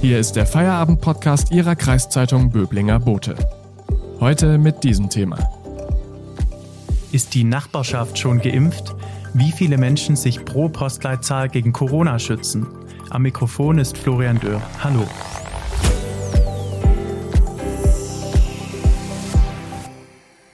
Hier ist der Feierabend-Podcast Ihrer Kreiszeitung Böblinger Bote. Heute mit diesem Thema. Ist die Nachbarschaft schon geimpft? Wie viele Menschen sich pro Postleitzahl gegen Corona schützen? Am Mikrofon ist Florian Dörr. Hallo.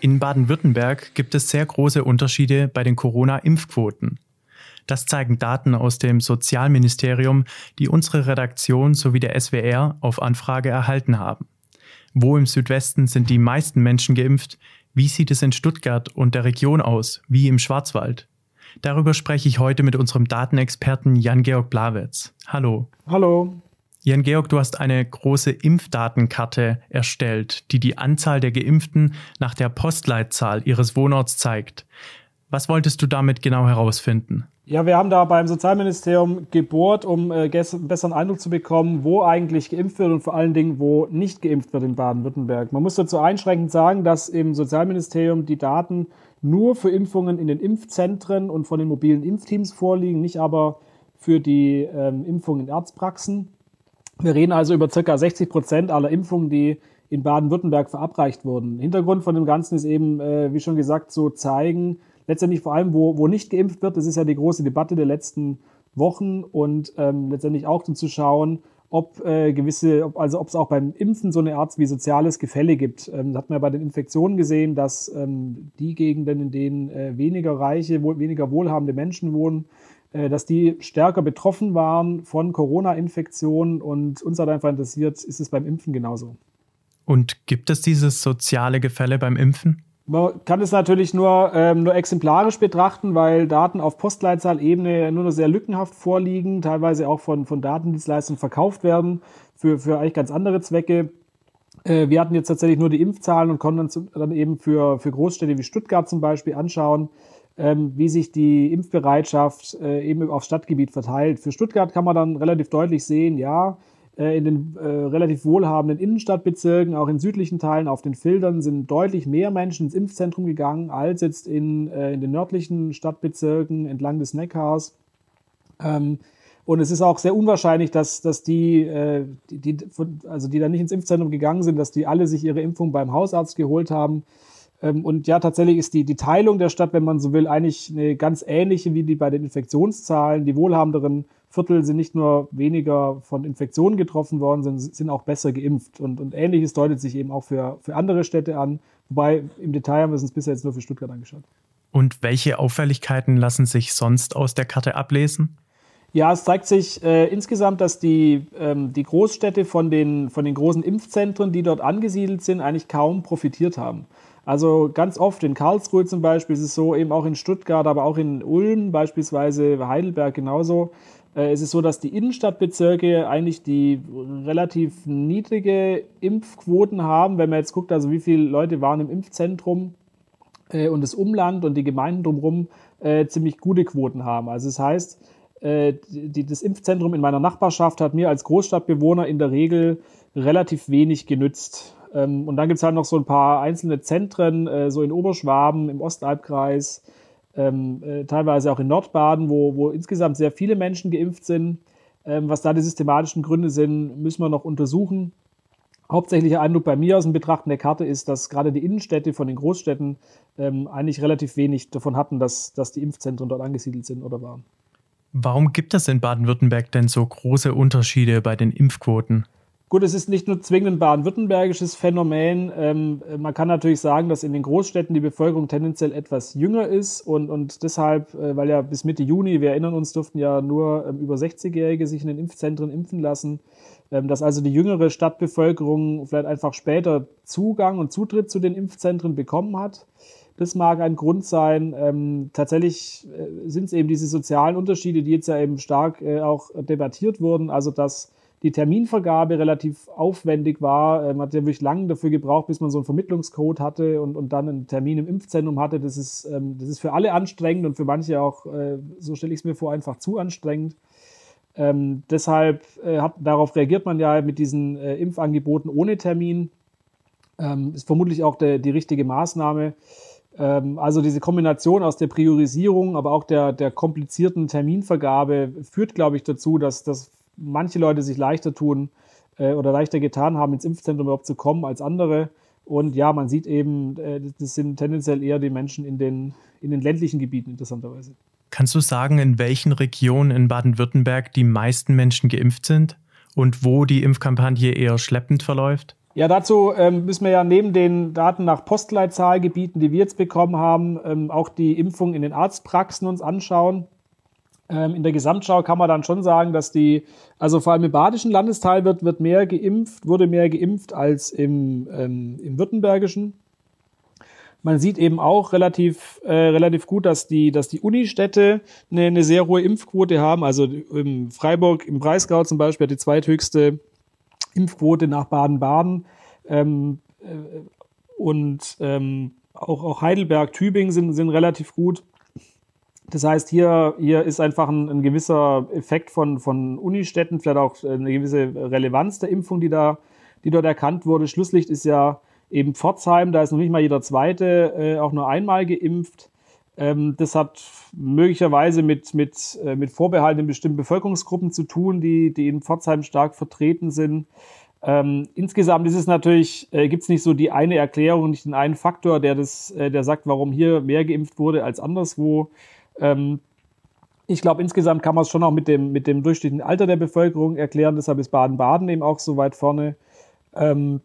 In Baden-Württemberg gibt es sehr große Unterschiede bei den Corona-Impfquoten. Das zeigen Daten aus dem Sozialministerium, die unsere Redaktion sowie der SWR auf Anfrage erhalten haben. Wo im Südwesten sind die meisten Menschen geimpft? Wie sieht es in Stuttgart und der Region aus, wie im Schwarzwald? Darüber spreche ich heute mit unserem Datenexperten Jan-Georg Blawetz. Hallo. Hallo. Jan-Georg, du hast eine große Impfdatenkarte erstellt, die die Anzahl der Geimpften nach der Postleitzahl ihres Wohnorts zeigt. Was wolltest du damit genau herausfinden? Ja, wir haben da beim Sozialministerium gebohrt, um äh, einen besseren Eindruck zu bekommen, wo eigentlich geimpft wird und vor allen Dingen, wo nicht geimpft wird in Baden-Württemberg. Man muss dazu einschränkend sagen, dass im Sozialministerium die Daten nur für Impfungen in den Impfzentren und von den mobilen Impfteams vorliegen, nicht aber für die ähm, Impfungen in Arztpraxen. Wir reden also über circa 60 Prozent aller Impfungen, die in Baden-Württemberg verabreicht wurden. Hintergrund von dem Ganzen ist eben, äh, wie schon gesagt, so zeigen, letztendlich vor allem, wo, wo nicht geimpft wird, das ist ja die große Debatte der letzten Wochen und ähm, letztendlich auch um zu schauen, ob äh, gewisse, ob, also ob es auch beim Impfen so eine Art wie soziales Gefälle gibt. Ähm, das hat man ja bei den Infektionen gesehen, dass ähm, die Gegenden, in denen äh, weniger reiche, wohl, weniger wohlhabende Menschen wohnen, äh, dass die stärker betroffen waren von Corona-Infektionen und uns hat einfach interessiert, ist es beim Impfen genauso. Und gibt es dieses soziale Gefälle beim Impfen? Man kann es natürlich nur, ähm, nur exemplarisch betrachten, weil Daten auf Postleitzahlebene nur noch sehr lückenhaft vorliegen, teilweise auch von, von Datendienstleistern verkauft werden für, für eigentlich ganz andere Zwecke. Äh, wir hatten jetzt tatsächlich nur die Impfzahlen und konnten uns dann eben für, für Großstädte wie Stuttgart zum Beispiel anschauen, ähm, wie sich die Impfbereitschaft äh, eben auf Stadtgebiet verteilt. Für Stuttgart kann man dann relativ deutlich sehen, ja, in den äh, relativ wohlhabenden Innenstadtbezirken, auch in südlichen Teilen auf den Filtern, sind deutlich mehr Menschen ins Impfzentrum gegangen als jetzt in, äh, in den nördlichen Stadtbezirken entlang des Neckars. Ähm, und es ist auch sehr unwahrscheinlich, dass, dass die, äh, die, die, also die da nicht ins Impfzentrum gegangen sind, dass die alle sich ihre Impfung beim Hausarzt geholt haben. Ähm, und ja, tatsächlich ist die, die Teilung der Stadt, wenn man so will, eigentlich eine ganz ähnliche wie die bei den Infektionszahlen. Die wohlhabenderen Viertel sind nicht nur weniger von Infektionen getroffen worden, sondern sind auch besser geimpft. Und, und ähnliches deutet sich eben auch für, für andere Städte an. Wobei im Detail haben wir es uns bisher jetzt nur für Stuttgart angeschaut. Und welche Auffälligkeiten lassen sich sonst aus der Karte ablesen? Ja, es zeigt sich äh, insgesamt, dass die, ähm, die Großstädte von den, von den großen Impfzentren, die dort angesiedelt sind, eigentlich kaum profitiert haben. Also ganz oft in Karlsruhe zum Beispiel ist es so, eben auch in Stuttgart, aber auch in Ulm beispielsweise, Heidelberg genauso. Äh, es so, dass die Innenstadtbezirke eigentlich die relativ niedrige Impfquoten haben. Wenn man jetzt guckt, also wie viele Leute waren im Impfzentrum äh, und das Umland und die Gemeinden drumherum äh, ziemlich gute Quoten haben. Also das heißt, äh, die, das Impfzentrum in meiner Nachbarschaft hat mir als Großstadtbewohner in der Regel relativ wenig genützt. Ähm, und dann gibt es halt noch so ein paar einzelne Zentren, äh, so in Oberschwaben, im Ostalbkreis, ähm, äh, teilweise auch in Nordbaden, wo, wo insgesamt sehr viele Menschen geimpft sind. Ähm, was da die systematischen Gründe sind, müssen wir noch untersuchen. Hauptsächlicher Eindruck bei mir aus dem Betrachten der Karte ist, dass gerade die Innenstädte von den Großstädten eigentlich relativ wenig davon hatten, dass, dass die Impfzentren dort angesiedelt sind oder waren. Warum gibt es in Baden-Württemberg denn so große Unterschiede bei den Impfquoten? Gut, es ist nicht nur zwingend ein baden-württembergisches Phänomen. Ähm, man kann natürlich sagen, dass in den Großstädten die Bevölkerung tendenziell etwas jünger ist und, und deshalb, äh, weil ja bis Mitte Juni, wir erinnern uns, durften ja nur ähm, über 60-Jährige sich in den Impfzentren impfen lassen, ähm, dass also die jüngere Stadtbevölkerung vielleicht einfach später Zugang und Zutritt zu den Impfzentren bekommen hat. Das mag ein Grund sein. Ähm, tatsächlich äh, sind es eben diese sozialen Unterschiede, die jetzt ja eben stark äh, auch debattiert wurden. Also dass die Terminvergabe relativ aufwendig war. Man hat ja wirklich lange dafür gebraucht, bis man so einen Vermittlungscode hatte und, und dann einen Termin im Impfzentrum hatte. Das ist, ähm, das ist für alle anstrengend und für manche auch, äh, so stelle ich es mir vor, einfach zu anstrengend. Ähm, deshalb äh, hat, darauf reagiert man ja mit diesen äh, Impfangeboten ohne Termin. Ähm, ist vermutlich auch der, die richtige Maßnahme. Ähm, also diese Kombination aus der Priorisierung, aber auch der, der komplizierten Terminvergabe führt, glaube ich, dazu, dass, dass manche Leute sich leichter tun äh, oder leichter getan haben, ins Impfzentrum überhaupt zu kommen als andere. Und ja, man sieht eben, äh, das sind tendenziell eher die Menschen in den, in den ländlichen Gebieten interessanterweise. Kannst du sagen, in welchen Regionen in Baden-Württemberg die meisten Menschen geimpft sind und wo die Impfkampagne eher schleppend verläuft? Ja, dazu ähm, müssen wir ja neben den Daten nach Postleitzahlgebieten, die wir jetzt bekommen haben, ähm, auch die Impfung in den Arztpraxen uns anschauen. Ähm, in der Gesamtschau kann man dann schon sagen, dass die, also vor allem im badischen Landesteil wird, wird mehr geimpft, wurde mehr geimpft als im, ähm, im württembergischen. Man sieht eben auch relativ, äh, relativ gut, dass die, dass die Unistädte eine, eine sehr hohe Impfquote haben. Also im Freiburg, im Breisgau zum Beispiel hat die zweithöchste Impfquote nach Baden-Baden. Ähm, äh, und ähm, auch, auch Heidelberg, Tübingen sind, sind relativ gut. Das heißt, hier, hier ist einfach ein, ein gewisser Effekt von, von Unistädten, vielleicht auch eine gewisse Relevanz der Impfung, die da, die dort erkannt wurde. Schlusslicht ist ja eben Pforzheim, da ist noch nicht mal jeder Zweite äh, auch nur einmal geimpft. Ähm, das hat möglicherweise mit, mit, äh, mit Vorbehalten in bestimmten Bevölkerungsgruppen zu tun, die, die in Pforzheim stark vertreten sind. Ähm, insgesamt ist es natürlich, äh, gibt es nicht so die eine Erklärung, nicht den einen Faktor, der das, äh, der sagt, warum hier mehr geimpft wurde als anderswo. Ähm, ich glaube, insgesamt kann man es schon auch mit dem, mit dem durchschnittlichen Alter der Bevölkerung erklären. Deshalb ist Baden-Baden eben auch so weit vorne. Ähm,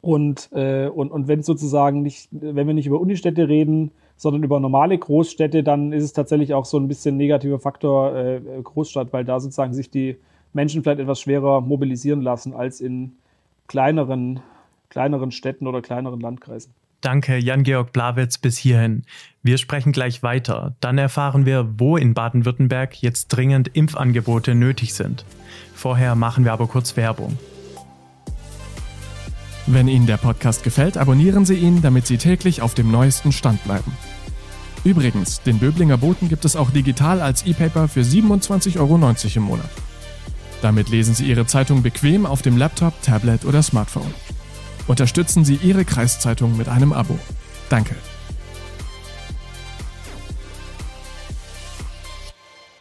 und, äh, und, und wenn sozusagen nicht, wenn wir nicht über Unistädte reden, sondern über normale Großstädte, dann ist es tatsächlich auch so ein bisschen negativer Faktor äh, Großstadt, weil da sozusagen sich die Menschen vielleicht etwas schwerer mobilisieren lassen als in kleineren, kleineren Städten oder kleineren Landkreisen. Danke, Jan-Georg Blawitz, bis hierhin. Wir sprechen gleich weiter. Dann erfahren wir, wo in Baden-Württemberg jetzt dringend Impfangebote nötig sind. Vorher machen wir aber kurz Werbung. Wenn Ihnen der Podcast gefällt, abonnieren Sie ihn, damit Sie täglich auf dem neuesten Stand bleiben. Übrigens, den Böblinger Boten gibt es auch digital als E-Paper für 27,90 Euro im Monat. Damit lesen Sie Ihre Zeitung bequem auf dem Laptop, Tablet oder Smartphone. Unterstützen Sie Ihre Kreiszeitung mit einem Abo. Danke.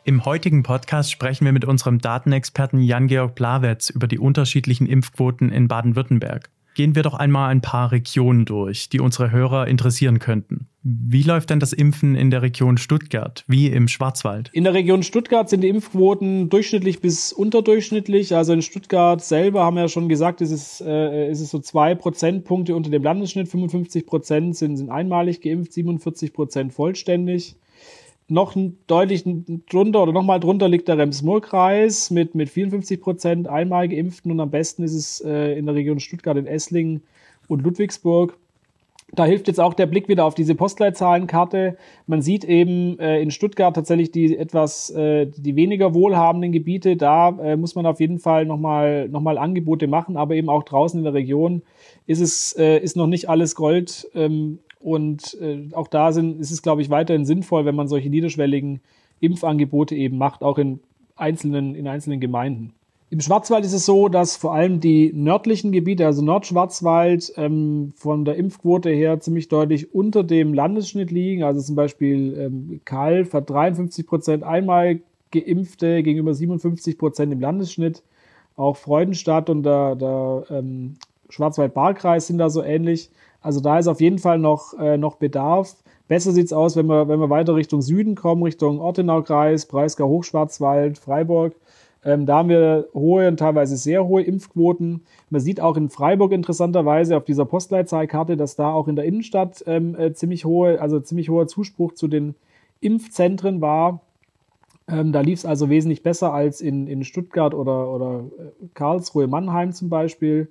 Im heutigen Podcast sprechen wir mit unserem Datenexperten Jan-Georg Blawetz über die unterschiedlichen Impfquoten in Baden-Württemberg. Gehen wir doch einmal ein paar Regionen durch, die unsere Hörer interessieren könnten. Wie läuft denn das Impfen in der Region Stuttgart, wie im Schwarzwald? In der Region Stuttgart sind die Impfquoten durchschnittlich bis unterdurchschnittlich. Also in Stuttgart selber haben wir ja schon gesagt, ist es, äh, ist es so zwei Prozentpunkte unter dem Landesschnitt. 55 Prozent sind, sind einmalig geimpft, 47 Prozent vollständig noch deutlich drunter oder nochmal drunter liegt der Rems-Murr-Kreis mit, mit 54 Prozent einmal geimpften und am besten ist es äh, in der Region Stuttgart, in Esslingen und Ludwigsburg. Da hilft jetzt auch der Blick wieder auf diese Postleitzahlenkarte. Man sieht eben äh, in Stuttgart tatsächlich die etwas, äh, die weniger wohlhabenden Gebiete. Da äh, muss man auf jeden Fall nochmal noch mal Angebote machen, aber eben auch draußen in der Region ist es, äh, ist noch nicht alles Gold. Ähm, und äh, auch da sind, ist es, glaube ich, weiterhin sinnvoll, wenn man solche niederschwelligen Impfangebote eben macht, auch in einzelnen, in einzelnen Gemeinden. Im Schwarzwald ist es so, dass vor allem die nördlichen Gebiete, also Nordschwarzwald, ähm, von der Impfquote her ziemlich deutlich unter dem Landesschnitt liegen. Also zum Beispiel ähm, Kalf hat 53 Prozent einmal Geimpfte gegenüber 57 Prozent im Landesschnitt. Auch Freudenstadt und der, der ähm, Schwarzwald-Baar-Kreis sind da so ähnlich. Also da ist auf jeden Fall noch, äh, noch Bedarf. Besser sieht's aus, wenn wir, wenn wir weiter Richtung Süden kommen, Richtung Ortenau-Kreis, Breisgau, Hochschwarzwald, Freiburg. Ähm, da haben wir hohe und teilweise sehr hohe Impfquoten. Man sieht auch in Freiburg interessanterweise auf dieser Postleitzahlkarte, dass da auch in der Innenstadt ähm, äh, ziemlich hohe, also ziemlich hoher Zuspruch zu den Impfzentren war. Ähm, da lief es also wesentlich besser als in, in Stuttgart oder, oder äh, Karlsruhe, Mannheim zum Beispiel.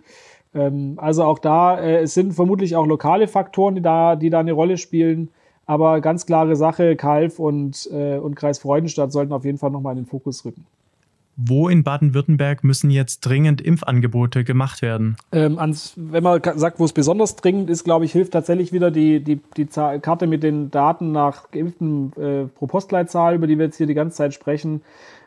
Ähm, also auch da, äh, es sind vermutlich auch lokale Faktoren, die da, die da eine Rolle spielen. Aber ganz klare Sache, Kalf und, äh, und Kreis Freudenstadt sollten auf jeden Fall nochmal in den Fokus rücken. Wo in Baden-Württemberg müssen jetzt dringend Impfangebote gemacht werden? Ähm, ans, wenn man sagt, wo es besonders dringend ist, glaube ich, hilft tatsächlich wieder die, die, die Karte mit den Daten nach geimpften äh, pro Postleitzahl, über die wir jetzt hier die ganze Zeit sprechen.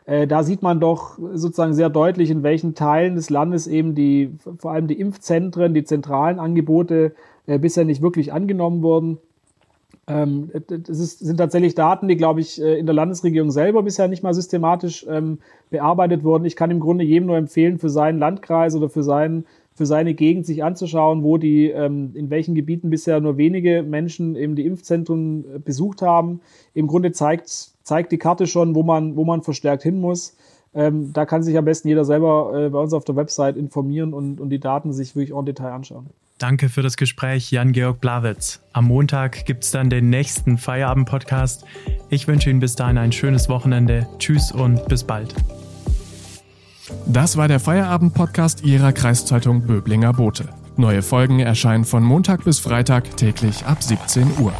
Äh, da sieht man doch sozusagen sehr deutlich, in welchen Teilen des Landes eben die, vor allem die Impfzentren, die zentralen Angebote äh, bisher nicht wirklich angenommen wurden. Ähm, das ist, sind tatsächlich Daten, die, glaube ich, äh, in der Landesregierung selber bisher nicht mal systematisch ähm, bearbeitet wurden. Ich kann im Grunde jedem nur empfehlen, für seinen Landkreis oder für, seinen, für seine Gegend sich anzuschauen, wo die, ähm, in welchen Gebieten bisher nur wenige Menschen eben die Impfzentren äh, besucht haben. Im Grunde zeigt, zeigt die Karte schon, wo man, wo man verstärkt hin muss. Ähm, da kann sich am besten jeder selber äh, bei uns auf der Website informieren und, und die Daten sich wirklich en Detail anschauen. Danke für das Gespräch, Jan-Georg Blawitz. Am Montag gibt es dann den nächsten Feierabend-Podcast. Ich wünsche Ihnen bis dahin ein schönes Wochenende. Tschüss und bis bald. Das war der Feierabend-Podcast Ihrer Kreiszeitung Böblinger Bote. Neue Folgen erscheinen von Montag bis Freitag täglich ab 17 Uhr.